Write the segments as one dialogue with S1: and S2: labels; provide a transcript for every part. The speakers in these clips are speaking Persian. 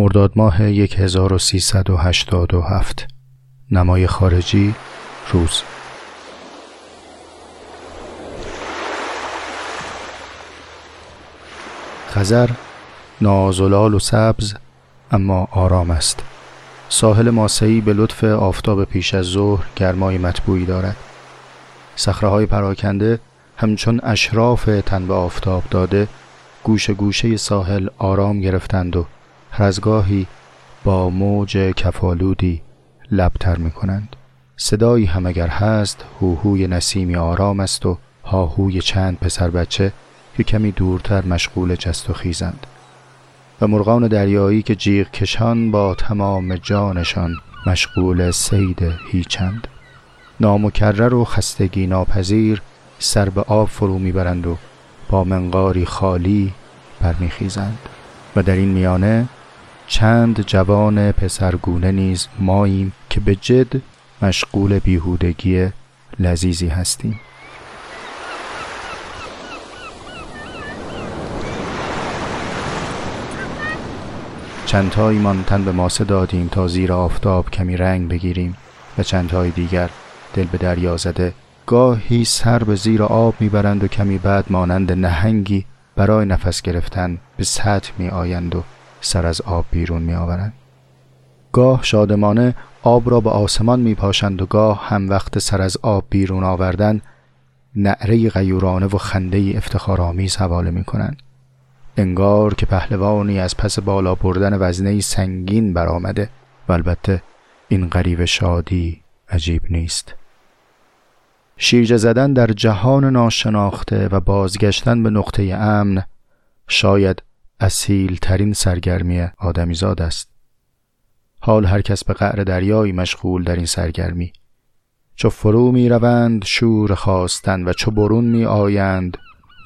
S1: مرداد ماه 1387 نمای خارجی روز. خزر نازلال و سبز اما آرام است. ساحل ماسهی به لطف آفتاب پیش از ظهر گرمای مطبوعی دارد. های پراکنده همچون اشراف تن به آفتاب داده گوشه گوشه ساحل آرام گرفتند و هر با موج کفالودی لبتر می کنند صدایی هم اگر هست هوهوی نسیمی آرام است و هاهوی چند پسر بچه که کمی دورتر مشغول جست و خیزند. و مرغان دریایی که جیغ کشان با تمام جانشان مشغول سید هیچند. نامکرر و خستگی ناپذیر سر به آب فرو می‌برند و با منقاری خالی برمیخیزند. و در این میانه چند جوان پسرگونه نیز ماییم که به جد مشغول بیهودگی لذیذی هستیم. چندتایمان تن به ماسه دادیم تا زیر آفتاب کمی رنگ بگیریم و چندهای دیگر دل به دریا زده. گاهی سر به زیر آب می‌برند و کمی بعد مانند نهنگی برای نفس گرفتن به سطح می آیند و سر از آب بیرون می آورند. گاه شادمانه آب را به آسمان می پاشند و گاه هم وقت سر از آب بیرون آوردن نعره غیورانه و خنده افتخارآمیز حواله می کنند. انگار که پهلوانی از پس بالا بردن وزنه سنگین برآمده و البته این غریب شادی عجیب نیست شیرجه زدن در جهان ناشناخته و بازگشتن به نقطه امن شاید اصیل ترین سرگرمی آدمیزاد است. حال هر کس به قعر دریایی مشغول در این سرگرمی. چو فرو می روند شور خواستن و چو برون می آیند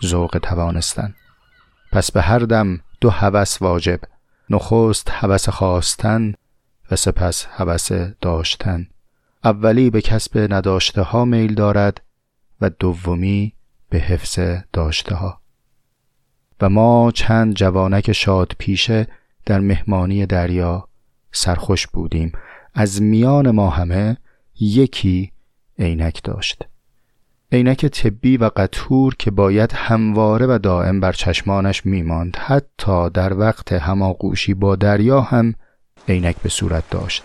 S1: ذوق توانستن. پس به هر دم دو هوس واجب نخست هوس خواستن و سپس هوس داشتن. اولی به کسب نداشته ها میل دارد و دومی به حفظ داشته ها و ما چند جوانک شاد پیشه در مهمانی دریا سرخوش بودیم. از میان ما همه یکی عینک داشت. عینک طبی و قطور که باید همواره و دائم بر چشمانش میماند. حتی در وقت هماغوشی با دریا هم عینک به صورت داشت.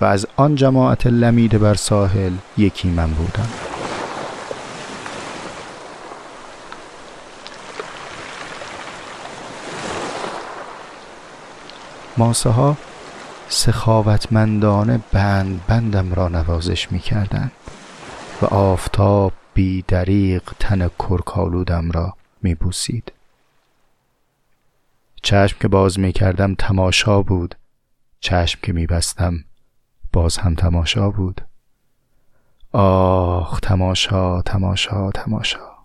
S1: و از آن جماعت لمیده بر ساحل یکی من بودم. ماسه ها سخاوتمندانه بند بندم را نوازش می کردن و آفتاب بی دریق تن کرکالودم را می بوسید. چشم که باز می کردم تماشا بود چشم که می بستم باز هم تماشا بود. آخ تماشا تماشا تماشا.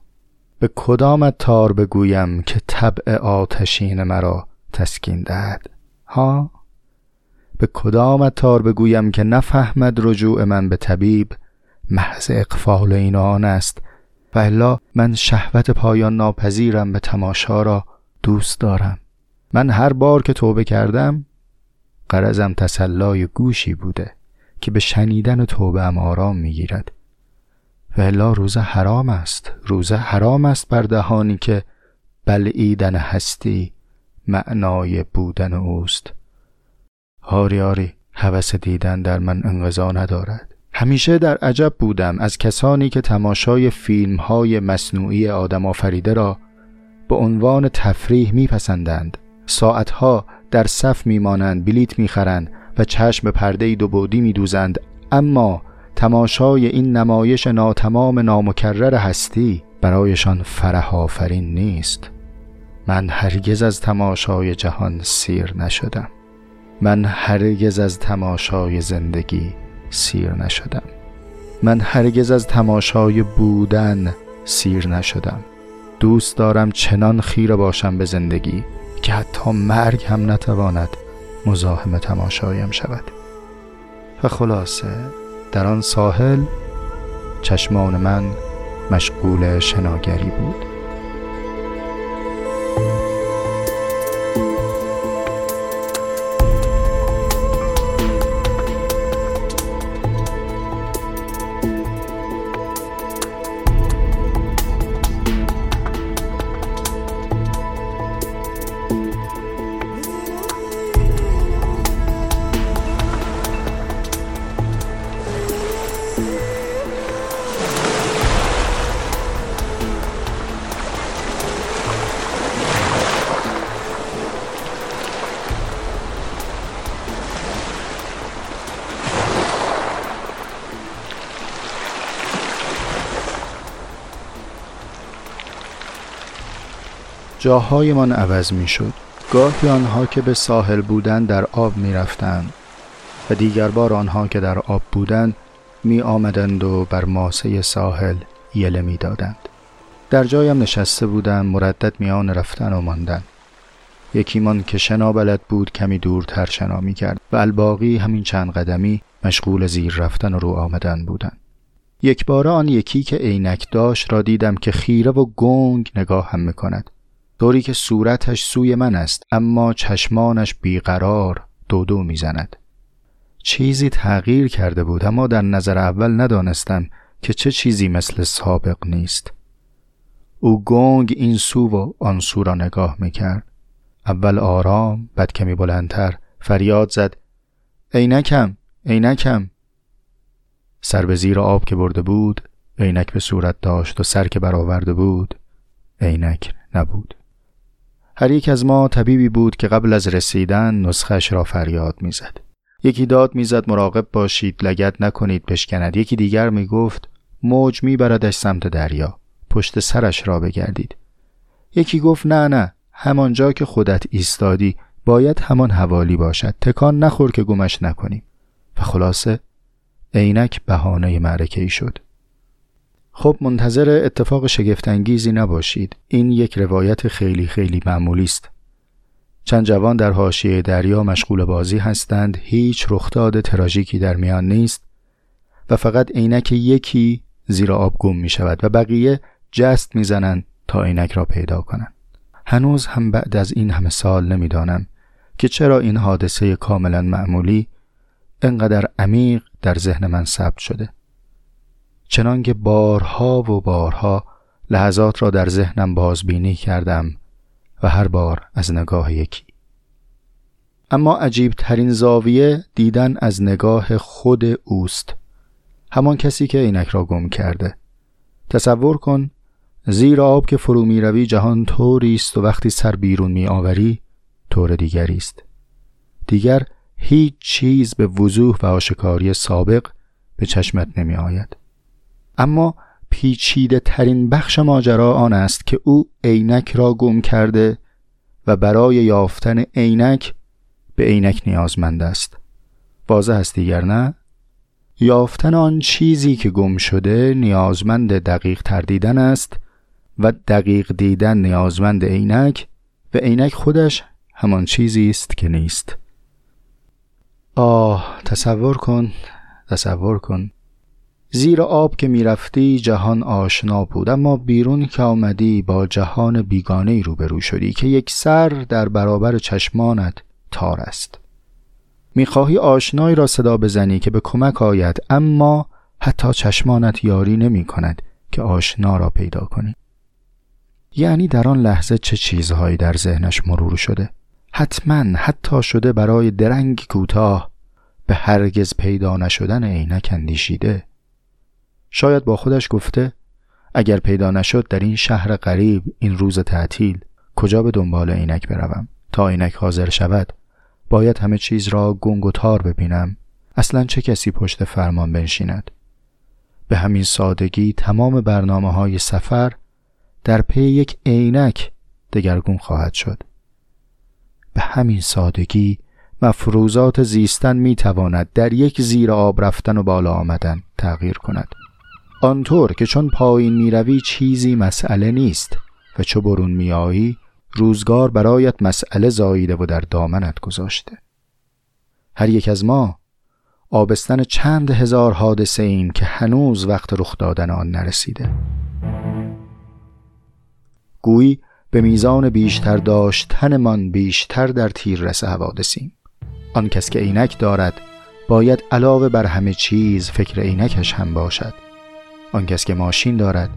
S1: به کدامت تار بگویم که طبع آتشین مرا تسکین دهد؟ ها؟ به کدام تار بگویم که نفهمد رجوع من به طبیب؟ محض اقفال این آن است. و الا من شهوت پایان ناپذیرم به تماشا را. دوست دارم. من هر بار که توبه کردم قرزم تسلای گوشی بوده که به شنیدن توبه ام آرام می‌گیرد. و الا روزه حرام است. روزه حرام است بر دهانی که بلعیدن هستی معنای بودن اوست. آری آری هوس دیدن در من انقضا ندارد. همیشه در عجب بودم از کسانی که تماشای فیلم های مصنوعی آدم آفریده را به عنوان تفریح میپسندند. ساعتها در صف میمانند بلیت می‌خرند و چشم پرده دو بودی میدوزند. اما تماشای این نمایش ناتمام نامکرر هستی برایشان فرح آفرین نیست. من هرگز از تماشای جهان سیر نشدم. من هرگز از تماشای زندگی سیر نشدم. من هرگز از تماشای بودن سیر نشدم. دوست دارم چنان خیره باشم به زندگی که حتی مرگ هم نتواند مزاحم تماشایم شود. و خلاصه در آن ساحل چشمان من مشغول شناگری بود. جاهایمان عوض می شد گاهی آنها که به ساحل بودند در آب می رفتند و دیگر بار آنها که در آب بودند می آمدند و بر ماسه ساحل یله می دادند. در جایم نشسته بودند مردد میان رفتن و ماندن یکیمان که شنا بلد بود کمی دورتر شنا می کرد و الباقی همین چند قدمی مشغول زیر رفتن و رو آمدن بودند. یک بار آن یکی که عینک داشت را دیدم که خیره و گنگ نگاه هم می طوری که صورتش سوی من است اما چشمانش بیقرار دودو می‌زند. چیزی تغییر کرده بود اما در نظر اول ندانستم که چه چیزی مثل سابق نیست. او گنگ این سو و آن سو را نگاه می‌کرد. اول آرام بعد کمی بلندتر فریاد زد عینکم عینکم سر به زیر آب که برده بود عینک به صورت داشت و سر که برآورده بود عینک نبود. هر یک از ما طبیبی بود که قبل از رسیدن نسخش را فریاد می‌زد. یکی داد می‌زد مراقب باشید لگت نکنید بشکند. یکی دیگر می‌گفت موج میبردش سمت دریا پشت سرش را بگردید. یکی گفت نه نه همانجا که خودت ایستادی باید همان حوالی باشد. تکان نخور که گمش نکنیم. و خلاصه عینک بهانه معرکه ای شد. خب منتظر اتفاق شگفتانگیزی نباشید. این یک روایت خیلی خیلی معمولی است. چند جوان در حاشیه دریا مشغول بازی هستند. هیچ رخداد تراژیکی در میان نیست و فقط عینک یکی زیر آب گم می شود و بقیه جست می‌زنند تا عینک را پیدا کنند. هنوز هم بعد از این همه سال نمی‌دانم که چرا این حادثه کاملا معمولی انقدر عمیق در ذهن من ثبت شده. چنانکه بارها و بارها لحظات را در ذهنم بازبینی کردم و هر بار از نگاه یکی. اما عجیب ترین زاویه دیدن از نگاه خود اوست. همان کسی که عینک را گم کرده. تصور کن زیر آب که فرو می روی جهان طوری است و وقتی سر بیرون می آوری طور دیگری است. دیگر هیچ چیز به وضوح و آشکاری سابق به چشمت نمی آید. اما پیچیده ترین بخش ماجرا آن است که او عینک را گم کرده و برای یافتن عینک به عینک نیازمند است. واضح است دیگر نه؟ یافتن آن چیزی که گم شده نیازمند دقیق تر دیدن است و دقیق دیدن نیازمند عینک و عینک خودش همان چیزی است که نیست. آه تصور کن تصور کن. زیر آب که می‌رفتی جهان آشنا بود اما بیرون که آمدی با جهان بیگانه ای روبرو شدی که یک سر در برابر چشمانت تار است. می‌خواهی آشنایی را صدا بزنی که به کمک آید اما حتی چشمانت یاری نمی کند که آشنا را پیدا کنی. یعنی در آن لحظه چه چیزهایی در ذهنش مرور شده؟ حتما حتی شده برای درنگ کوتاه به هرگز پیدا نشدن عینک اندیشیده. شاید با خودش گفته اگر پیدا نشد در این شهر غریب این روز تعطیل کجا به دنبال عینک بروم؟ تا عینک حاضر شود باید همه چیز را گنگ و تار ببینم. اصلا چه کسی پشت فرمان بنشیند؟ به همین سادگی تمام برنامه های سفر در پی یک عینک دگرگون خواهد شد. به همین سادگی مفروضات زیستن می تواند در یک زیر آب رفتن و بالا آمدن تغییر کند. آنطور که چون پایین می روی چیزی مسئله نیست و چو برون می آیی روزگار برایت مسئله زاییده و در دامنت گذاشته. هر یک از ما آبستن چند هزار حادثه ایم که هنوز وقت رخ دادن آن نرسیده. گویی به میزان بیشتر داشتنمان بیشتر در تیر رس حوادثیم. آن کس که عینک دارد باید علاوه بر همه چیز فکر عینکش هم باشد. آن کس که ماشین دارد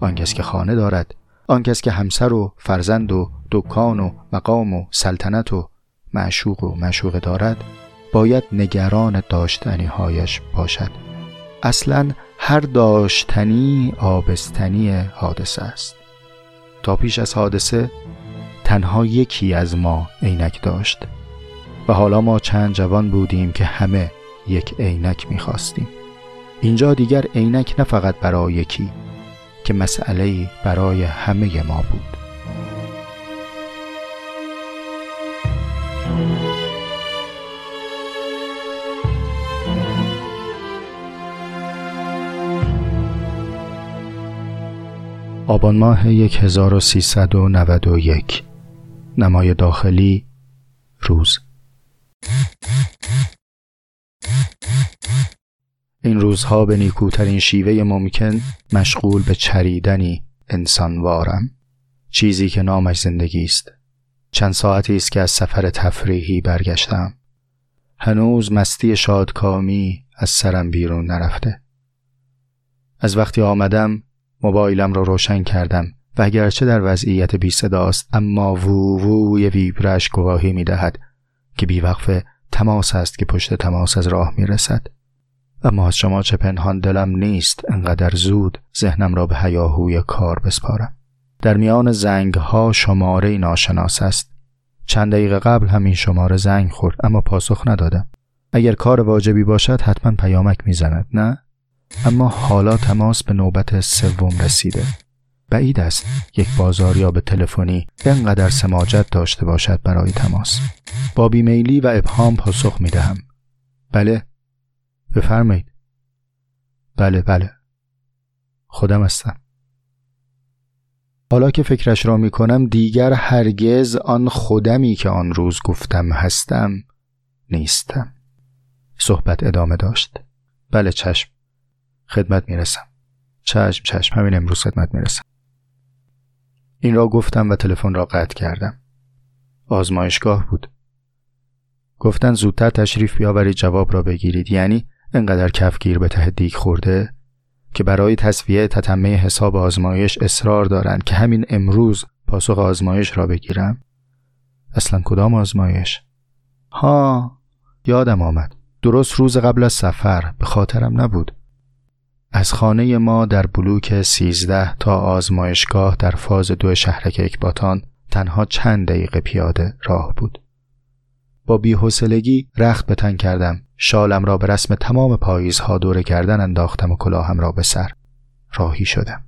S1: آن کس که خانه دارد آن کس که همسر و فرزند و دکان و مقام و سلطنت و معشوق و معشوقه دارد باید نگران داشتنی هایش باشد. اصلا هر داشتنی آبستنی حادثه است. تا پیش از حادثه تنها یکی از ما عینک داشت و حالا ما چند جوان بودیم که همه یک عینک می‌خواستیم. اینجا دیگر عینک نه فقط برای یکی که مسئله برای همه ما بود. آبان ماه 1391 نمای داخلی روز. این روزها به نیکوترین شیوه ممکن مشغول به چریدنی انسانوارم. چیزی که نامش زندگی است. چند ساعتی است که از سفر تفریحی برگشتم. هنوز مستی شادکامی از سرم بیرون نرفته. از وقتی آمدم موبایلم را روشن کردم و اگرچه در وضعیت بی صداست اما وو ووی ویبرش گواهی می دهد که بیوقف تماس است که پشت تماس از راه می رسد. اما از شما چه پنهان دلم نیست انقدر زود ذهنم را به هیاهوی کار بسپارم. در میان زنگ ها شماره ناشناس است. چند دقیقه قبل همین شماره زنگ خورد اما پاسخ ندادم. اگر کار واجبی باشد حتما پیامک می‌زند نه؟ اما حالا تماس به نوبت سوم رسیده بعید است یک بازار به تلفنی انقدر سماجت داشته باشد برای تماس با بیمیلی و ابهام پاسخ می دهم بله بفرمایید. بله بله. خودم هستم. حالا که فکرش را می کنم دیگر هرگز آن خودمی که آن روز گفتم هستم نیستم. صحبت ادامه داشت. بله چشم. خدمت می‌رسم. چشم چشم. همین امروز خدمت می‌رسم. این را گفتم و تلفن را قطع کردم. آزمایشگاه بود. گفتن زودتر تشریف بیاورید جواب را بگیرید. یعنی انقدر کفگیر به ته دیگ خورده که برای تصویه تتمه حساب آزمایش اصرار دارند که همین امروز پاسخ آزمایش را بگیرم. اصلا کدام آزمایش؟ ها یادم آمد. درست روز قبل از سفر به خاطرم نبود. از خانه ما در بلوک سیزده تا آزمایشگاه در فاز دو شهرک اکباتان تنها چند دقیقه پیاده راه بود. با بیحسلگی رخت به تن کردم. شالم را به رسم تمام پاییزها دوره کردن انداختم و کلاهم را به سر. راهی شدم.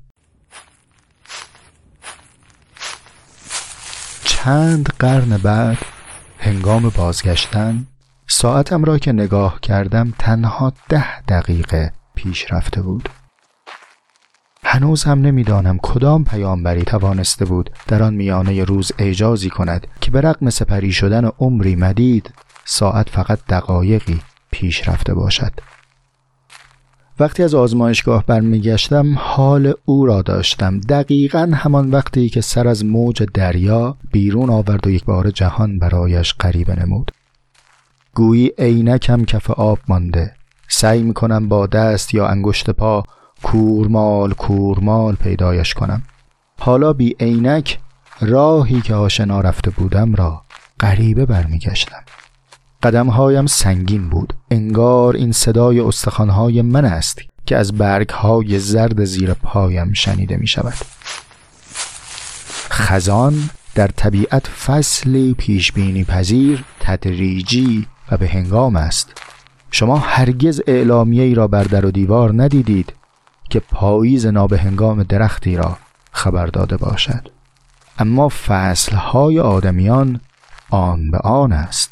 S1: چند قرن بعد هنگام بازگشتن ساعتم را که نگاه کردم تنها ده دقیقه پیش رفته بود. هنوز هم نمی‌دانم کدام پیامبری توانسته بود در آن میانه روز اعجازی کند که به رغم سپری شدن عمری مدید ساعت فقط دقایقی پیش رفته باشد. وقتی از آزمایشگاه برمیگشتم حال او را داشتم. دقیقا همان وقتی که سر از موج دریا بیرون آورد و یک بار جهان برایش غریبه نمود. گویی عینکم کف آب مانده. سعی می‌کنم با دست یا انگشت پا کورمال کورمال پیدایش کنم. حالا بی عینک راهی که آشنا رفته بودم را غریبه برمیگشتم. قدمهایم سنگین بود. انگار این صدای استخوانهای من است که از برگهای زرد زیر پایم شنیده می شود خزان در طبیعت فصلی پیش بینی پذیر تدریجی و به هنگام است. شما هرگز اعلامیه ای را بر در و دیوار ندیدید. که پاییز نابهنگام درختی را خبر داده باشد. اما فصلهای آدمیان آن به آن است.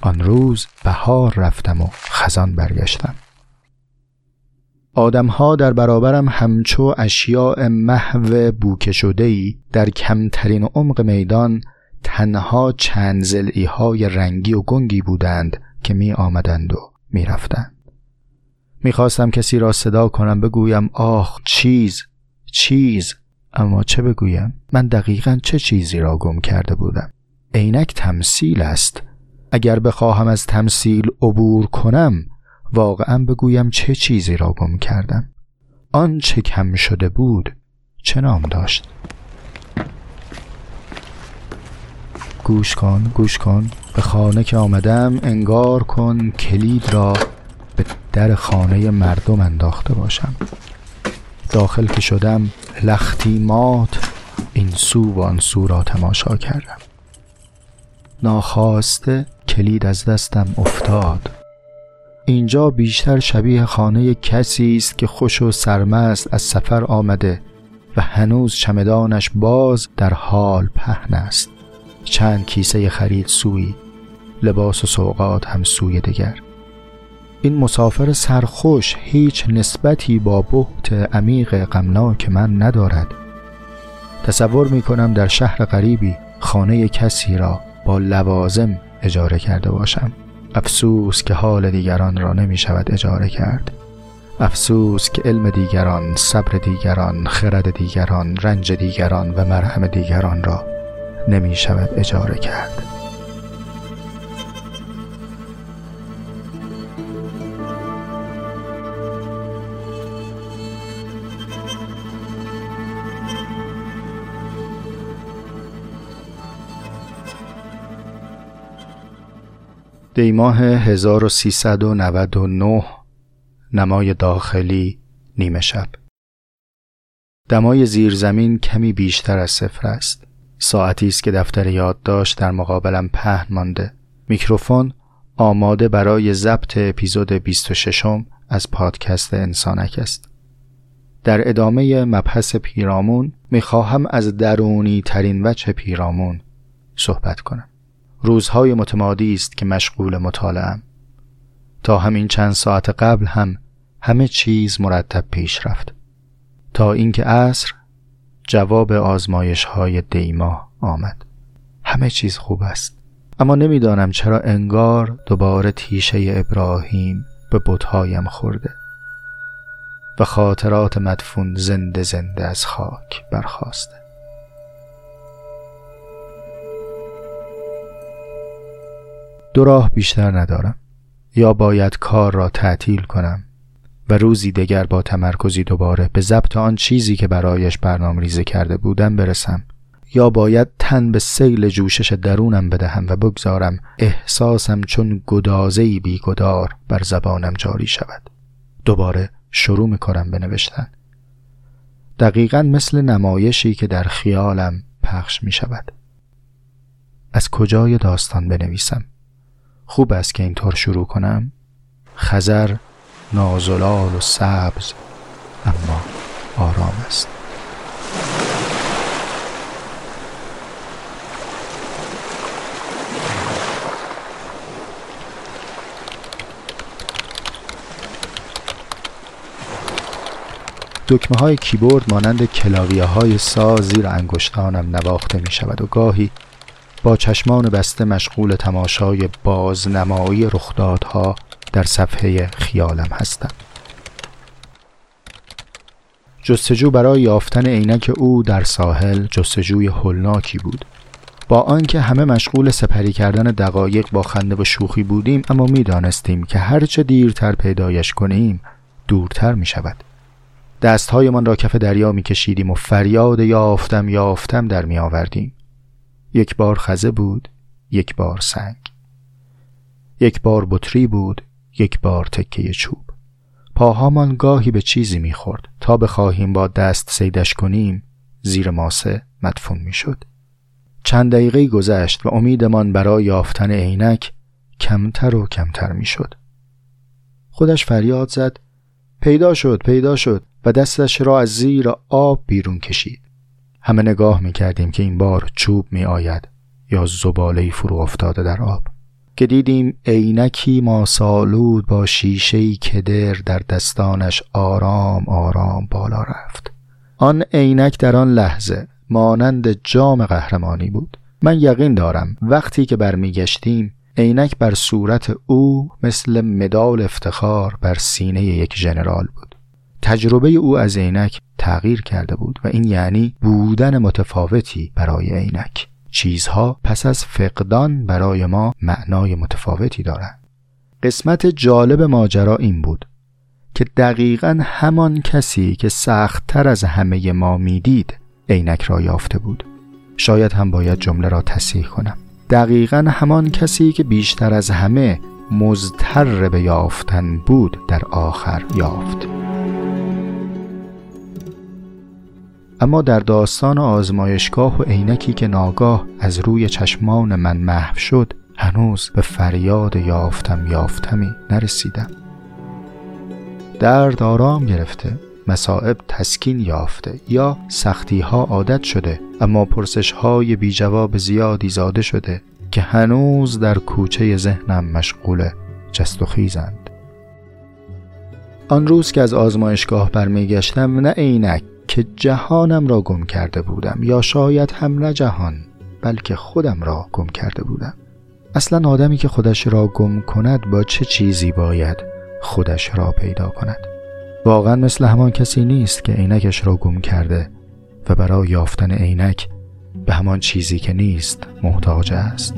S1: آن روز بهار رفتم و خزان برگشتم. آدمها در برابرم همچو اشیاء محو بوکه شده ای در کمترین عمق میدان تنها چند زلعی های رنگی و گنگی بودند که می آمدند و می رفتند. می خواستم کسی را صدا کنم بگویم آخ چیز چیز. اما چه بگویم؟ من دقیقا چه چیزی را گم کرده بودم؟ عینک تمثیل است. اگر بخواهم از تمثیل عبور کنم واقعا بگویم چه چیزی را گم کردم. آن چه کم شده بود چه نام داشت؟ گوش کن گوش کن. به خانه که آمدم انگار کن کلید را به در خانه مردم انداخته باشم. داخل که شدم لختی مات این سو و آن سو را تماشا کردم. ناخواسته کلید از دستم افتاد. اینجا بیشتر شبیه خانه کسی است که خوش و سرمست از سفر آمده و هنوز چمدانش باز در حال پهن است. چند کیسه خرید سوی لباس و سوقات هم سوی دگر این مسافر سرخوش هیچ نسبتی با بحت عمیق غمناک من ندارد. تصور می کنم در شهر غریبی خانه کسی را با لوازم اجاره کرده باشم. افسوس که حال دیگران را نمی شود اجاره کرد. افسوس که علم دیگران، صبر دیگران، خرد دیگران، رنج دیگران و مرهم دیگران را نمی شود اجاره کرد. دیماه 1399 نمای داخلی نیمه شب. دمای زیرزمین کمی بیشتر از صفر است. ساعتی است که دفتر یادداشت در مقابلم پهن مانده. میکروفون آماده برای ضبط اپیزود 26 از پادکست انسانک است. در ادامه مبحث پیرامون می‌خواهم از درونی ترین وجه پیرامون صحبت کنم. روزهای متمادی است که مشغول مطالعم. تا همین چند ساعت قبل هم همه چیز مرتب پیش رفت. تا اینکه عصر جواب آزمایش های دیما آمد. همه چیز خوب است. اما نمی‌دانم چرا انگار دوباره تیشه ابراهیم به بتهایم خورده و خاطرات مدفون زنده زنده از خاک برخواسته دو راه بیشتر ندارم. یا باید کار را تعطیل کنم و روزی دیگر با تمرکزی دوباره به ضبط آن چیزی که برایش برنامه ریزه کرده بودم برسم. یا باید تن به سیل جوشش درونم بدهم و بگذارم احساسم چون گدازهی بیگدار بر زبانم جاری شود. دوباره شروع می‌کنم به نوشتن. دقیقا مثل نمایشی که در خیالم پخش می شود از کجای داستان بنویسم؟ خوب است که اینطور شروع کنم. خزر نازلال و سبز اما آرام است. دکمه های کیبورد مانند کلاویه های ساز زیر انگشتانم نواخته می شود و گاهی با چشمان بسته مشغول تماشای بازنمایی رخدادها در صفحه خیالم هستم. جستجو برای یافتن عینک او در ساحل جستجوی هولناکی بود. با آنکه همه مشغول سپری کردن دقایق با خنده و شوخی بودیم اما می‌دانستیم که هرچه دیرتر پیدایش کنیم دورتر می شود دستهایمان را کف دریا می کشیدیم و فریاد یافتم یافتم در می آوردیم یک بار خزه بود یک بار سنگ. یک بار بطری بود یک بار تکه چوب. پاهامان گاهی به چیزی می‌خورد. تا بخواهیم با دست سیدش کنیم زیر ماسه مدفون می‌شد. چند دقیقه گذشت و امیدمان برای یافتن عینک کمتر و کمتر می‌شد. خودش فریاد زد پیدا شد پیدا شد و دستش را از زیر آب بیرون کشید. همه نگاه می کردیم که این بار چوب می آید یا زباله فرو افتاده در آب. که دیدیم عینکی ماسالود با شیشه کدر در دستانش آرام آرام بالا رفت. آن عینک در آن لحظه مانند جام قهرمانی بود. من یقین دارم وقتی که برمیگشتیم عینک بر صورت او مثل مدال افتخار بر سینه یک ژنرال بود. تجربه او از عینک تغییر کرده بود و این یعنی بودن متفاوتی برای عینک. چیزها پس از فقدان برای ما معنای متفاوتی دارند. قسمت جالب ماجرا این بود که دقیقا همان کسی که سختتر از همه ما می‌دید عینک را یافته بود. شاید هم باید جمله را تصحیح کنم. دقیقا همان کسی که بیشتر از همه مزتر به یافتن بود در آخر یافت. اما در داستان آزمایشگاه و عینکی که ناگاه از روی چشمان من محو شد هنوز به فریاد یافتم یافتمی نرسیدم. درد آرام گرفته مصائب تسکین یافته یا سختی ها عادت شده اما پرسش های بی جواب زیادی زاده شده که هنوز در کوچه ذهنم مشغول جست و خیزند آن روز که از آزمایشگاه برمیگشتم نه عینک که جهانم را گم کرده بودم یا شاید هم نه جهان بلکه خودم را گم کرده بودم. اصلا آدمی که خودش را گم کند با چه چیزی باید خودش را پیدا کند؟ واقعا مثل همان کسی نیست که عینکش را گم کرده و برای یافتن عینک به همان چیزی که نیست محتاج است.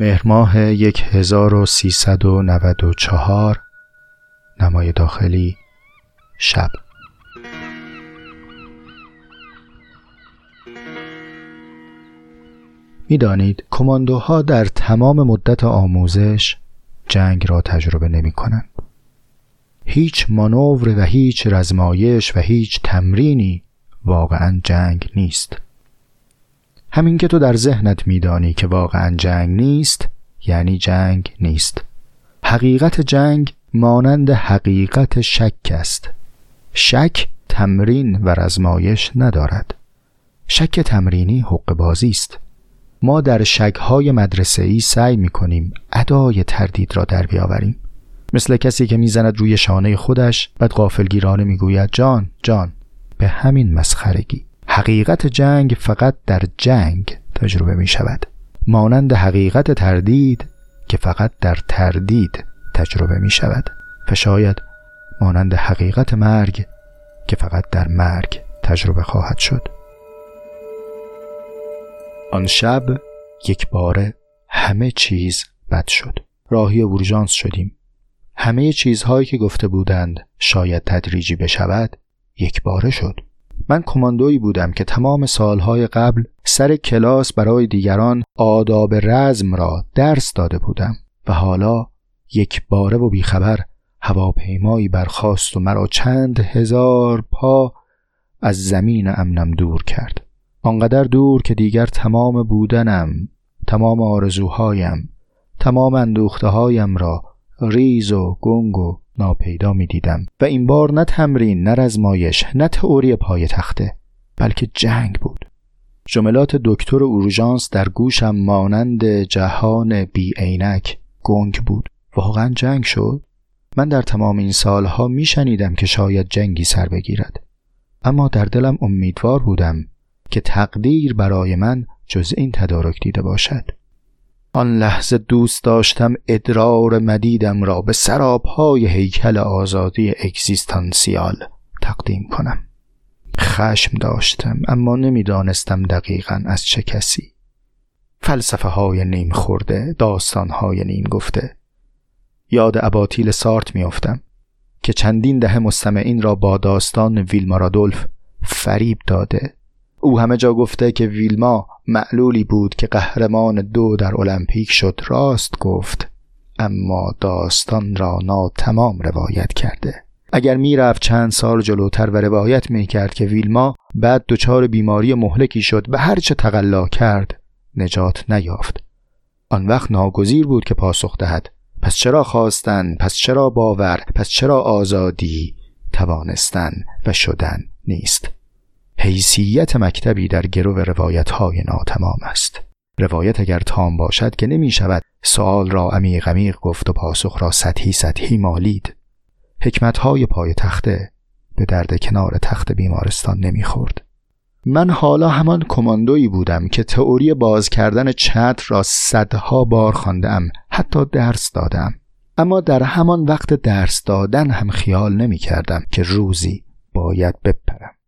S1: مهرماه 1394 نمای داخلی شب می‌دانید کماندوها در تمام مدت آموزش جنگ را تجربه نمی کنند. هیچ مانور و هیچ رزمایش و هیچ تمرینی واقعا جنگ نیست همین که تو در ذهنت میدانی که واقعا جنگ نیست یعنی جنگ نیست. حقیقت جنگ مانند حقیقت شک است. شک تمرین و رزمایش ندارد. شک تمرینی حق بازی است. ما در شکهای مدرسه ای سعی می کنیم ادای تردید را در بیاوریم. مثل کسی که می‌زند روی شانه خودش بعد غافلگیرانه می‌گوید جان جان به همین مسخرگی. حقیقت جنگ فقط در جنگ تجربه می شود مانند حقیقت تردید که فقط در تردید تجربه می شود و شاید مانند حقیقت مرگ که فقط در مرگ تجربه خواهد شد. آن شب یک باره همه چیز بد شد. راهی اورژانس شدیم. همه چیزهایی که گفته بودند شاید تدریجی بشود یک باره شد. من کماندویی بودم که تمام سالهای قبل سر کلاس برای دیگران آداب رزم را درس داده بودم و حالا یک باره و بیخبر هواپیمایی برخاست و مرا چند هزار پا از زمین امنم دور کرد. آنقدر دور که دیگر تمام بودنم تمام آرزوهایم تمام اندوخته هایم را ریز و گنگ و ناپیدا می دیدم و این بار نه تمرین نه رزمایش نه تئوری پای تخته بلکه جنگ بود. جملات دکتر اورژانس در گوشم مانند جهان بی عینک گنگ بود. واقعا جنگ شد؟ من در تمام این سالها می شنیدم که شاید جنگی سر بگیرد. اما در دلم امیدوار بودم که تقدیر برای من جز این تدارک دیده باشد. آن لحظه دوست داشتم ادرار مدیدم را به سرابهای هیکل آزادی اکزیستانسیال تقدیم کنم. خشم داشتم اما نمی‌دانستم دقیقا از چه کسی. فلسفه های نیم خورده داستان های نیم گفته. یاد اباطیل سارت میافتم که چندین دهه مستمعین را با داستان ویلما رادولف فریب داده او همه جا گفته که ویلما معلولی بود که قهرمان دو در المپیک شد راست گفت اما داستان را ناتمام روایت کرده. اگر می‌رفت چند سال جلوتر و روایت می‌کرد که ویلما بعد دچار بیماری مهلکی شد و هرچه تقلا کرد نجات نیافت. آن وقت ناگزیر بود که پاسخ دهد. پس چرا خواستن؟ پس چرا باور؟ پس چرا آزادی؟ توانستن و شدن نیست. حیثیت مکتبی در گرو روایت های ناتمام است. روایت اگر تام باشد که نمی شود سوال را عمیق عمیق گفت و پاسخ را سطحی سطحی مالید. حکمت های پای تخته به درد کنار تخت بیمارستان نمی‌خورد. من حالا همان کماندویی بودم که تئوری باز کردن چتر را صدها بار خواندم حتی درس دادم. اما در همان وقت درس دادن هم خیال نمی کردم که روزی باید بپرم.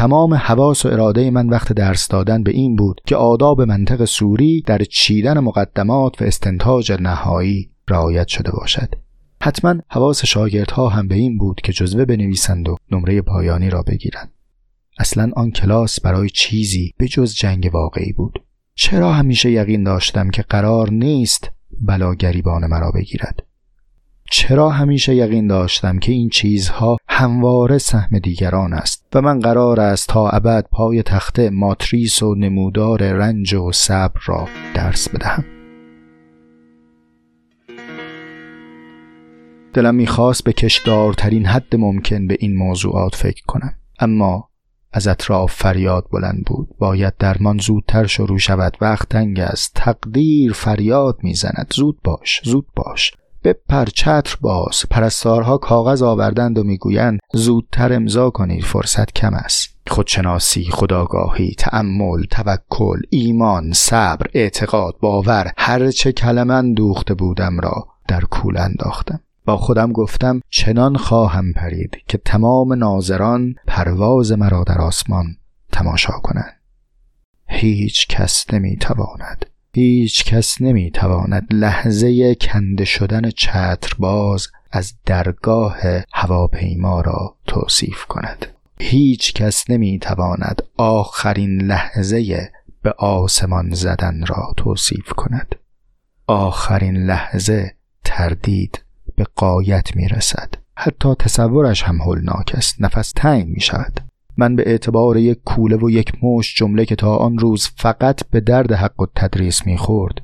S1: تمام حواس و اراده من وقت درس دادن به این بود که آداب منطق سوری در چیدن مقدمات و استنتاج نهایی رعایت شده باشد. حتما حواس شاگردها هم به این بود که جزوه بنویسند و نمره پایانی را بگیرند. اصلا آن کلاس برای چیزی به جز جنگ واقعی بود. چرا همیشه یقین داشتم که قرار نیست بلا گریبان مرا بگیرد؟ چرا همیشه یقین داشتم که این چیزها همواره سهم دیگران است و من قرار است تا ابد پای تخته ماتریس و نمودار رنج و صبر را درس بدهم. دلم می‌خواست به کشدارترین حد ممکن به این موضوعات فکر کنم. اما از اطراف فریاد بلند بود. باید درمان زودتر شروع شود. وقت تنگ است. تقدیر فریاد می‌زند. زود باش. زود باش. بپر چتر باز. پرستارها کاغذ آوردند و می‌گویند زودتر امضا کنید فرصت کم است. خودشناسی خداگاهی تأمل توکل ایمان صبر اعتقاد باور هرچه کلمن دوخته بودم را در کول انداختم. با خودم گفتم چنان خواهم پرید که تمام ناظران پرواز مرا در آسمان تماشا کنند. هیچ کس نمی‌تواند هیچ کس نمی‌تواند لحظه کنده شدن چترباز از درگاه هواپیما را توصیف کند. هیچ کس نمی‌تواند آخرین لحظه به آسمان زدن را توصیف کند. آخرین لحظه تردید به قایت می رسد حتی تصورش هم هولناک است. نفس تنگ می شود من به اعتبار یک کوله و یک مش جمله که تا آن روز فقط به درد حق و تدریس می خورد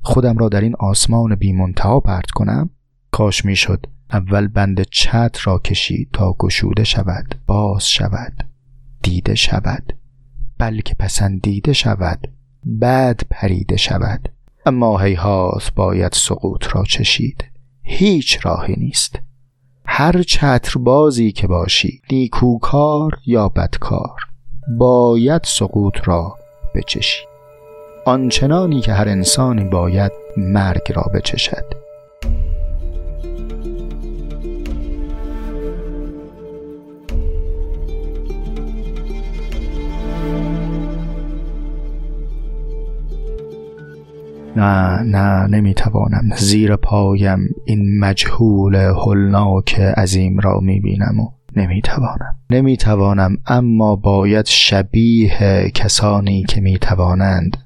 S1: خودم را در این آسمان بی منتها پرت کنم؟ کاش می شد اول بند چت را کشید تا گشوده شود باز شود دیده شود بلکه پسندیده شود بعد پریده شود. اما هیهات باید سقوط را چشید هیچ راهی نیست. هر چتربازی که باشی نیکوکار یا بدکار باید سقوط را بچشی. آنچنانی که هر انسانی باید مرگ را بچشد. نه نه نمی‌توانم. زیر پایم این مجهول هلناک عظیم را می‌بینم و نمی‌توانم. نمی‌توانم اما باید شبیه کسانی که می‌توانند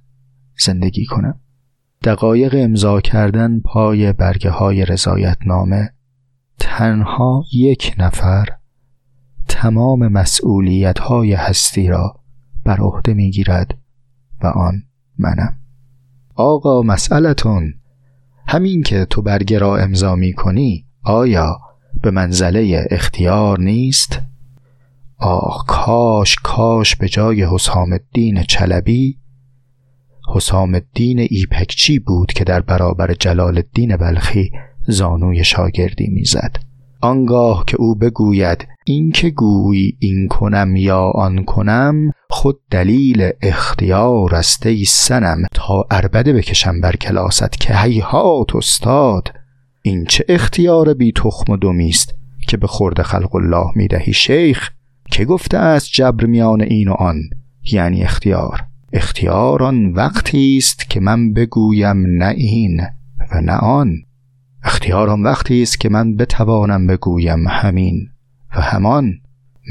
S1: زندگی کنم. دقایق امضا کردن پای برگه های رضایت نامه تنها یک نفر تمام مسئولیت های هستی را بر عهده می‌گیرد و آن منم. آقا مسئلتون همین که تو برگه را امضا می کنی آیا به منزله اختیار نیست؟ آه کاش کاش به جای حسام الدین چلبی حسام الدین ایپکچی بود که در برابر جلال الدین بلخی زانوی شاگردی می‌زد. آنگاه که او بگوید این که گویی این کنم یا آن کنم خود دلیل اختیار است ای سنم تا اربده بکشم بر کلاست که هیهات استاد. این چه اختیار بی تخم و دمیست که به خورد خلق الله می‌دهی شیخ؟ که گفته است جبر میان این و آن؟ یعنی اختیار. اختیار آن وقتی است که من بگویم نه این و نه آن. اختیار آن وقتی است که من بتوانم بگویم همین و همان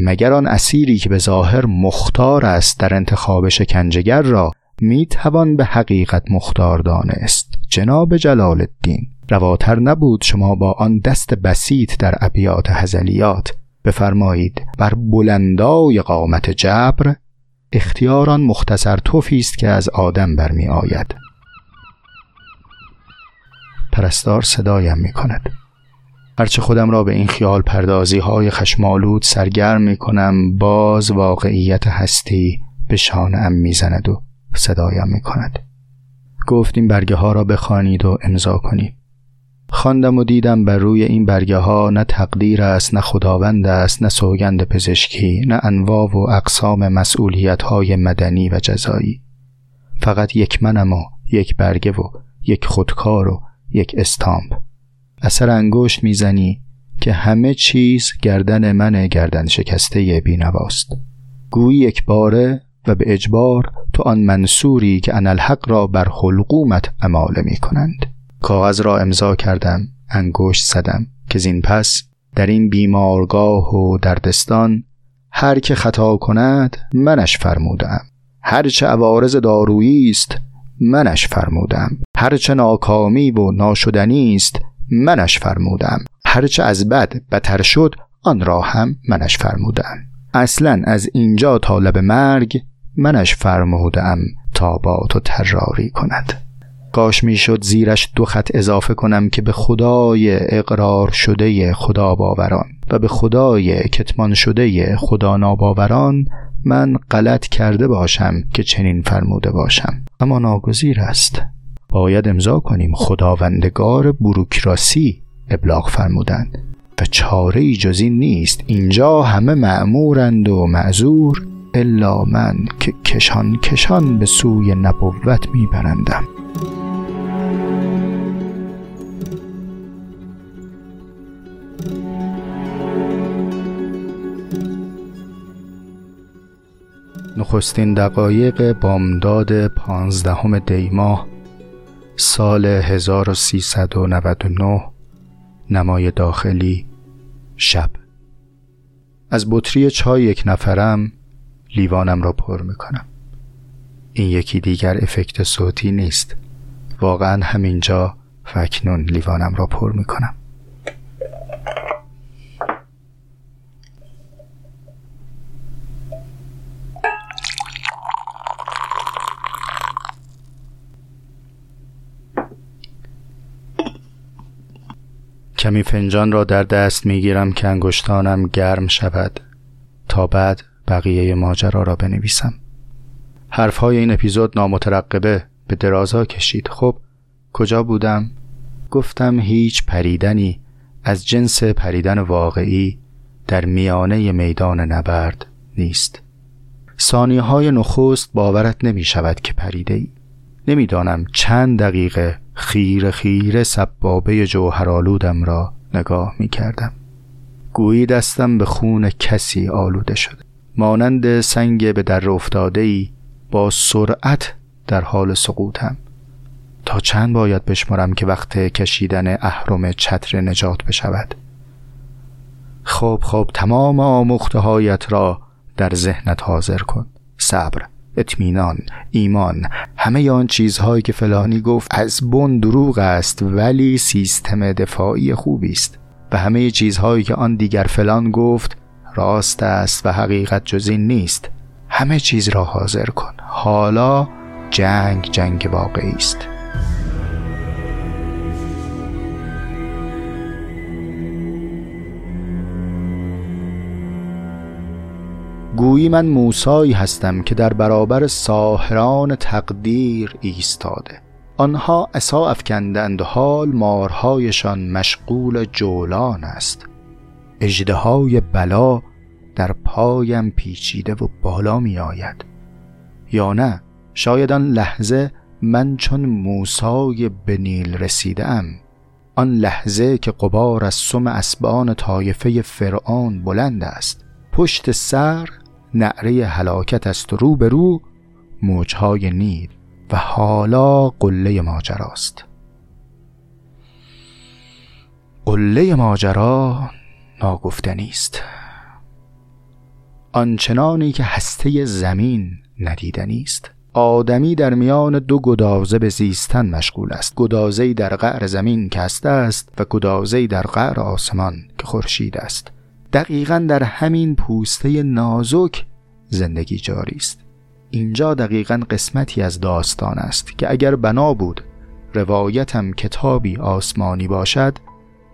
S1: مگر آن اسیری که به ظاهر مختار است در انتخاب شکنجگر را می توان به حقیقت مختار دانست جناب جلال الدین رواتر نبود شما با آن دست بسیط در ابیات هزلیات بفرمایید بر بلندای قامت جبر اختیاران مختصر توفی است که از آدم برمی آید پرستار صدایم می کند هرچه خودم را به این خیال پردازی های خشمالود سرگرم می کنم باز واقعیت هستی به شانم می‌زند و صدایم می کند گفت این برگه ها را بخوانید و امضا کنید. خواندم و دیدم بر روی این برگه ها نه تقدیر است نه خداوند است نه سوگند پزشکی نه انواع و اقسام مسئولیت های مدنی و جزایی. فقط یک منم و یک برگه و یک خودکار و یک استامپ. اثر انگشت می‌زنی که همه چیز گردن من گردن شکسته بینواست. گویی یک باره و به اجبار تو آن منصوری که انالحق را بر خلقومت اماله می کنند کاغذ را امضا کردم انگشت زدم که زین پس در این بیمارگاه و دردستان هر که خطا کند منش فرمودم هرچه عوارض دارویی است منش فرمودم. هرچه ناکامی و ناشدنی است منش فرمودم. هرچه از بد بتر شد آن را هم منش فرمودم. اصلا از اینجا تا لب مرگ منش فرمودم تا با تو تراری کند. کاش می‌شد زیرش دو خط اضافه کنم که به خدای اقرار شده خدا باوران و به خدای کتمان شده خدا ناباوران من غلط کرده باشم که چنین فرموده باشم. اما ناگزیر است. باید امضا کنیم. خداوندگار بروکراسی ابلاغ فرمودند. و چاره ای جز این نیست. اینجا همه معمورند و معذور الا من که کشان کشان به سوی نبوت میبرندم. نخستین دقایق بامداد پانزدهم دیماه سال 1399 نمای داخلی شب. از بطری چای یک نفرم لیوانم را پر می‌کنم. این یکی دیگر افکت صوتی نیست. واقعا همینجا فکنون لیوانم را پر می‌کنم. کمی فنجان را در دست می‌گیرم که انگشتانم گرم شود تا بعد بقیه ماجرا را بنویسم. حرفهای این اپیزود نامترقبه به درازا کشید. خب کجا بودم؟ گفتم هیچ پریدنی از جنس پریدن واقعی در میانه میدان نبرد نیست. ثانیه های نخست باورت نمی شود که پریده ای نمی‌دانم چند دقیقه خیر خیر سبابه جوهرالودم را نگاه می کردم. گویی دستم به خون کسی آلوده شده مانند سنگ به در افتاده ای با سرعت در حال سقوطم. تا چند باید بشمرم که وقت کشیدن اهرم چتر نجات بشود؟ خب خب تمام آموخته هایت را در ذهنت حاضر کن. صبر. اطمینان ایمان همه آن چیزهایی که فلانی گفت از بن دروغ است ولی سیستم دفاعی خوبی است. و همه چیزهایی که آن دیگر فلان گفت راست است و حقیقت جز این نیست. همه چیز را حاضر کن. حالا جنگ جنگ واقعی است. گویی من موسایی هستم که در برابر ساهران تقدیر ایستاده. آنها عصا افکندند حال مارهایشان مشغول جولان است. اجده بلا در پایم پیچیده و بالا می آید یا نه شاید آن لحظه من چون موسای به نیل رسیده ام آن لحظه که قبار از سم اسبان طایفه فرعون بلند است. پشت سر نعره هلاکت است و رو به رو موجهای نیل و حالا قله ماجراست. قله ماجرا ناگفتنی است آنچنانی که هسته زمین ندیدنی است آدمی در میان دو گدازه به زیستن مشغول است. گدازه در قعر زمین که است و گدازه در قعر آسمان که خورشید است. دقیقا در همین پوسته نازک زندگی جاری است. اینجا دقیقا قسمتی از داستان است که اگر بنا بود روایتم کتابی آسمانی باشد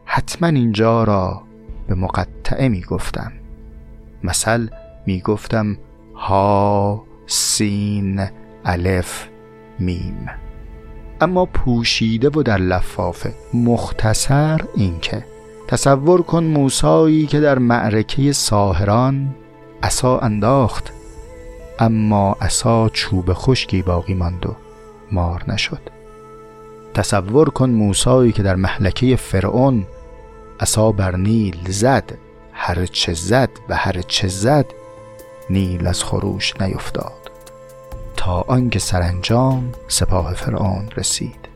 S1: حتما اینجا را به مقطعه می گفتم. مثل می گفتم ها سین الف میم. اما پوشیده و در لفافه مختصر اینکه تصور کن موسایی که در معرکه ساهران عصا انداخت اما عصا چوب خشکی باقی ماند و مار نشد. تصور کن موسایی که در محلکه فرعون عصا بر نیل زد هر چه زد و هر چه زد نیل از خروش نیفتاد. تا آنکه سرانجام سپاه فرعون رسید.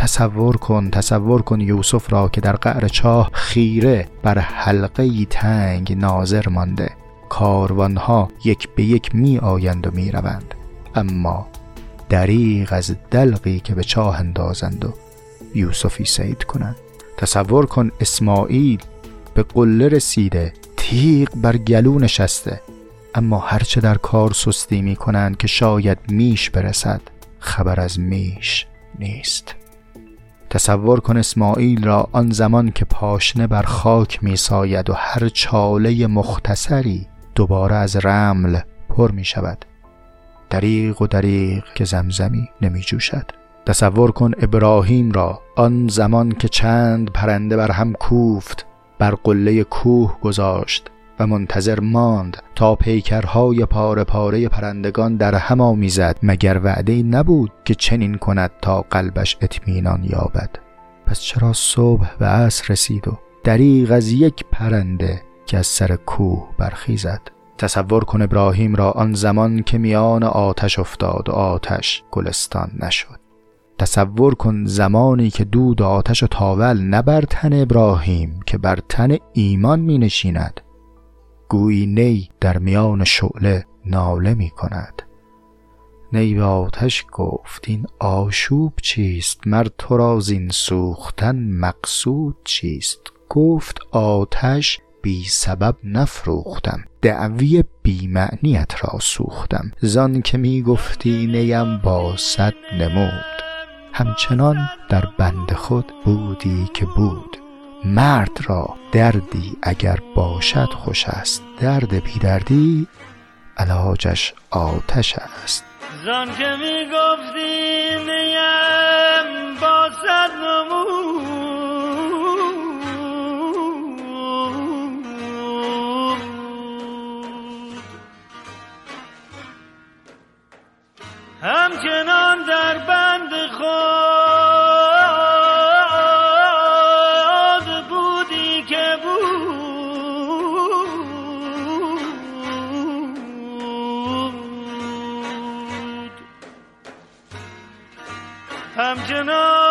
S1: تصور کن تصور کن یوسف را که در قعر چاه خیره بر حلقه تنگ ناظر مانده. کاروانها یک به یک می آیند و می روند اما دریغ از دلقی که به چاه اندازند و یوسفی سید کنند. تصور کن اسماعیل به قله رسیده تیغ بر گلو نشسته. اما هرچه در کار سستی می کنند که شاید میش برسد خبر از میش نیست. تصور کن اسماعیل را آن زمان که پاشنه بر خاک می ساید و هر چاله مختصری دوباره از رمل پر می شود دریق و دریق که زمزمی نمی جوشد تصور کن ابراهیم را آن زمان که چند پرنده بر هم کوفت بر قله کوه گذاشت. و منتظر ماند تا پیکرهای پاره پاره پرندگان در هم آمیزد مگر وعده نبود که چنین کند تا قلبش اطمینان یابد. پس چرا صبح و عصر رسید و دریغ از یک پرنده که از سر کوه برخیزد؟ تصور کن ابراهیم را آن زمان که میان آتش افتاد و آتش گلستان نشد. تصور کن زمانی که دود آتش و تاول نه بر تن ابراهیم که بر تن ایمان می نشیند. گویی نی در میان شعله ناله می کند. نی به آتش گفت این آشوب چیست؟ مر تو را زین سوختن مقصود چیست؟ گفت آتش بی سبب نفروختم دعوی بی معنیت را سوختم. زان که می گفتی نیم با صد نمود. همچنان در بند خود بودی که بود. مرد را دردی اگر باشد خوش است. درد بی دردی علاجش آتش است.
S2: زان که می گفتی نیم با صد همچنان در بند خود همچنان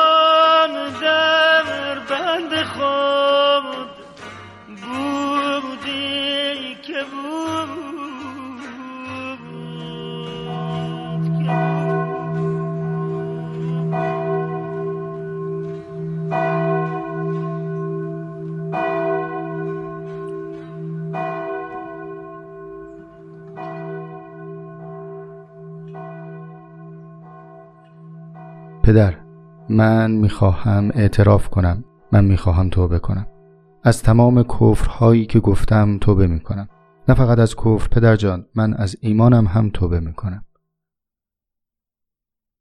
S1: پدر من می‌خواهم اعتراف کنم. من می‌خواهم توبه کنم. از تمام کفرهایی که گفتم توبه می‌کنم. نه فقط از کفر پدر جان من از ایمانم هم توبه می‌کنم.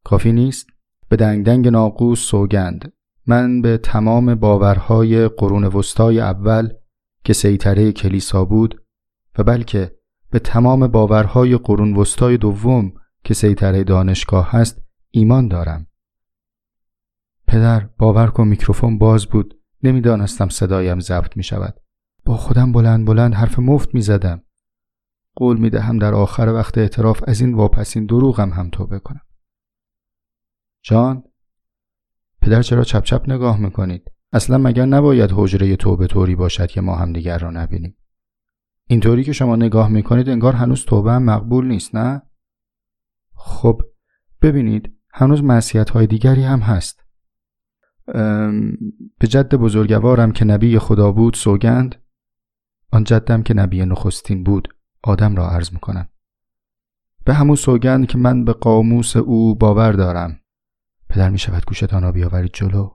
S1: کافی نیست؟ به دنگ دنگ ناقوس سوگند. من به تمام باورهای قرون وسطای اول که سیطره کلیسا بود و بلکه به تمام باورهای قرون وسطای دوم که سیطره دانشگاه هست ایمان دارم. پدر باور کن میکروفون باز بود. نمی‌دانستم صدایم ضبط می شود با خودم بلند بلند حرف مفت می زدم قول می دهم در آخر وقت اعتراف از این واپسین دروغم هم توبه کنم. جان پدر چرا چپ چپ نگاه می‌کنید؟ اصلا مگر نباید حجره توبه طوری باشد که ما هم دیگر را نبینیم؟ اینطوری که شما نگاه می‌کنید انگار هنوز توبه هم مقبول نیست نه؟ خب ببینید هنوز معصیت های دیگری هم هست. به جد بزرگوارم که نبی خدا بود سوگند آن جدم که نبی نخستین بود آدم را عرض می‌کنم. به همون سوگند که من به قاموس او باور دارم. پدر می شود گوشتان را بیاورید جلو.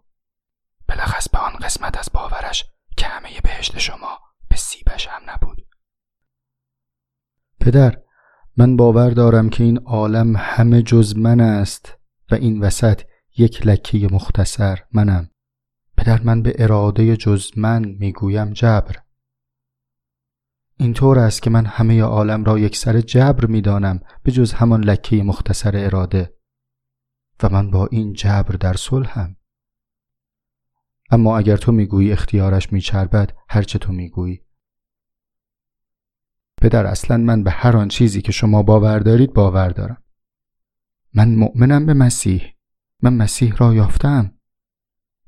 S1: بلخص به آن قسمت از باورش که همه بهشت شما به سیبش هم نبود. پدر من باور دارم که این عالم همه جز من است و این وسط یک لکه مختصر منم. پدر من به اراده جز من می‌گویم جبر. اینطور است که من همه عالم را یک سر جبر می‌دانم به جز همان لکه مختصر اراده. و من با این جبر در صلحم اما اگر تو می‌گویی اختیارش میچربد هرچه تو می‌گویی. پدر اصلا من به هر آن چیزی که شما باور دارید باور دارم. من مؤمنم به مسیح. من مسیح را یافتم.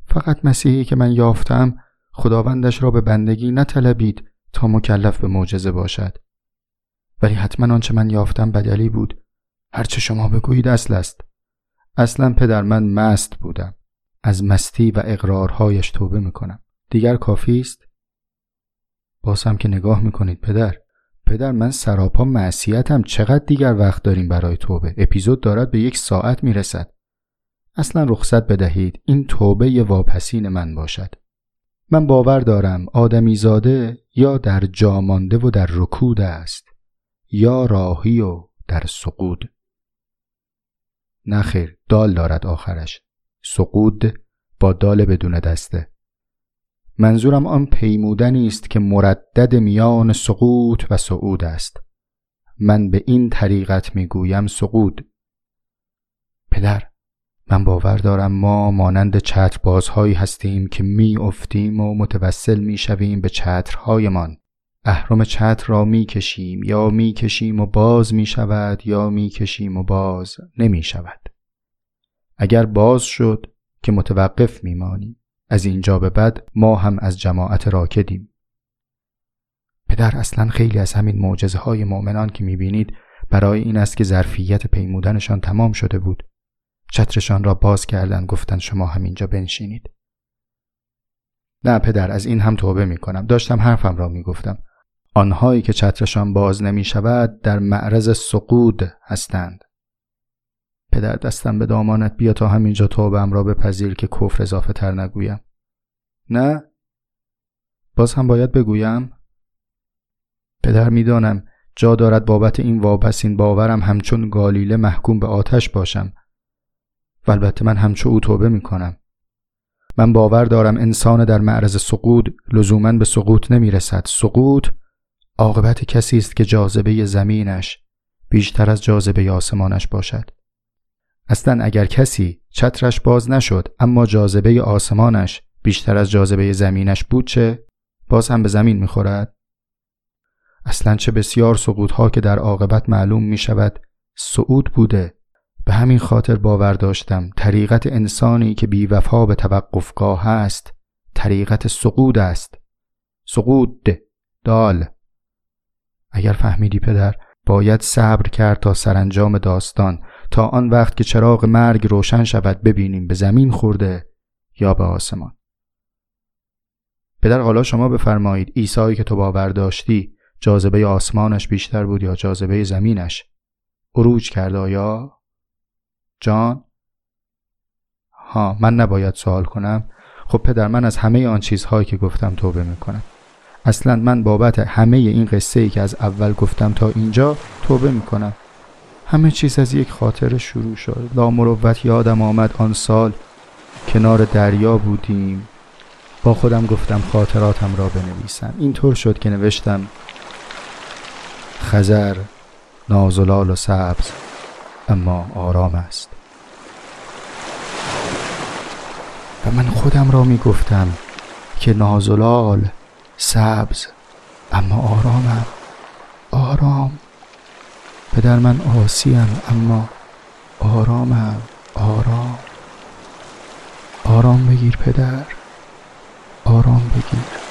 S1: فقط مسیحی که من یافتم خداوندش را به بندگی نطلبید تا مکلف به معجزه باشد. ولی حتما آنچه من یافتم بدلی بود. هرچه شما بگویید اصل است. اصلا پدر من مست بودم. از مستی و اقرارهایش توبه می‌کنم. دیگر کافی است؟ باز هم که نگاه می‌کنید پدر. پدر من سراپا معصیتم. چقدر دیگر وقت داریم برای توبه؟ اپیزود دارد به یک ساعت می‌رسد. اصلا رخصت بدهید این توبه واپسین من باشد. من باور دارم آدمی زاده یا در جامانده و در رکود است یا راهی و در سقود. نخیر دال دارد آخرش. سقود با دال بدون دسته منظورم آن پیمودنی است که مردد میان سقوط و صعود است. من به این طریقت می‌گویم سقود. پدر من باور دارم ما مانند چتربازهایی هستیم که می افتیم و متوسل می شویم به چترهایمان. اهرم چتر را می کشیم یا می کشیم و باز می شود یا می کشیم و باز نمی شود اگر باز شد که متوقف می مانیم از اینجا به بعد ما هم از جماعت راکدیم. پدر اصلا خیلی از همین معجزه های مؤمنان که می بینید برای این است که ظرفیت پیمودنشان تمام شده بود. چترشان را باز کردن گفتن شما همینجا بنشینید. نه پدر از این هم توبه می کنم داشتم حرفم را می گفتم آنهایی که چترشان باز نمی شود در معرض سقود هستند. پدر دستم به دامانت بیا تا همینجا توبم را بپذیر که کفر اضافه تر نگویم. نه؟ باز هم باید بگویم؟ پدر می‌دانم جا دارد بابت این واپسین باورم همچون گالیله محکوم به آتش باشم. و البته من همچو او توبه می کنم. من باور دارم انسان در معرض سقود لزوما به سقوط نمی رسد. سقوط عاقبت کسی است که جاذبه زمینش بیشتر از جاذبه آسمانش باشد. اصلا اگر کسی چترش باز نشد اما جاذبه آسمانش بیشتر از جاذبه زمینش بود چه؟ باز هم به زمین می‌خورد؟ اصلا چه بسیار سقوط ها که در عاقبت معلوم می شود سعود بوده به همین خاطر باور داشتم طریقت انسانی که بیوفا به توقفگاه است طریقت سقود است. سقود دال. اگر فهمیدی پدر باید صبر کرد تا سرانجام داستان تا آن وقت که چراغ مرگ روشن شود ببینیم به زمین خورده یا به آسمان. پدر حالا شما بفرمایید عیسایی که تو باور داشتی جاذبه آسمانش بیشتر بود یا جاذبه زمینش؟ عروج کرد آیا؟ جان. ها من نباید سوال کنم. خب پدر من از همه آن چیزهایی که گفتم توبه می‌کنم. اصلا من بابت همه این قصه ای که از اول گفتم تا اینجا توبه می‌کنم. همه چیز از یک خاطر شروع شد. مروت یادم آمد آن سال کنار دریا بودیم. با خودم گفتم خاطراتم را بنویسم. اینطور شد که نوشتم خزر نازلال و سبز اما آرام است. و من خودم را می گفتم که نازلال سبز اما آرامم آرام. پدر من آسیم اما آرامم آرام. آرام بگیر پدر آرام بگیر.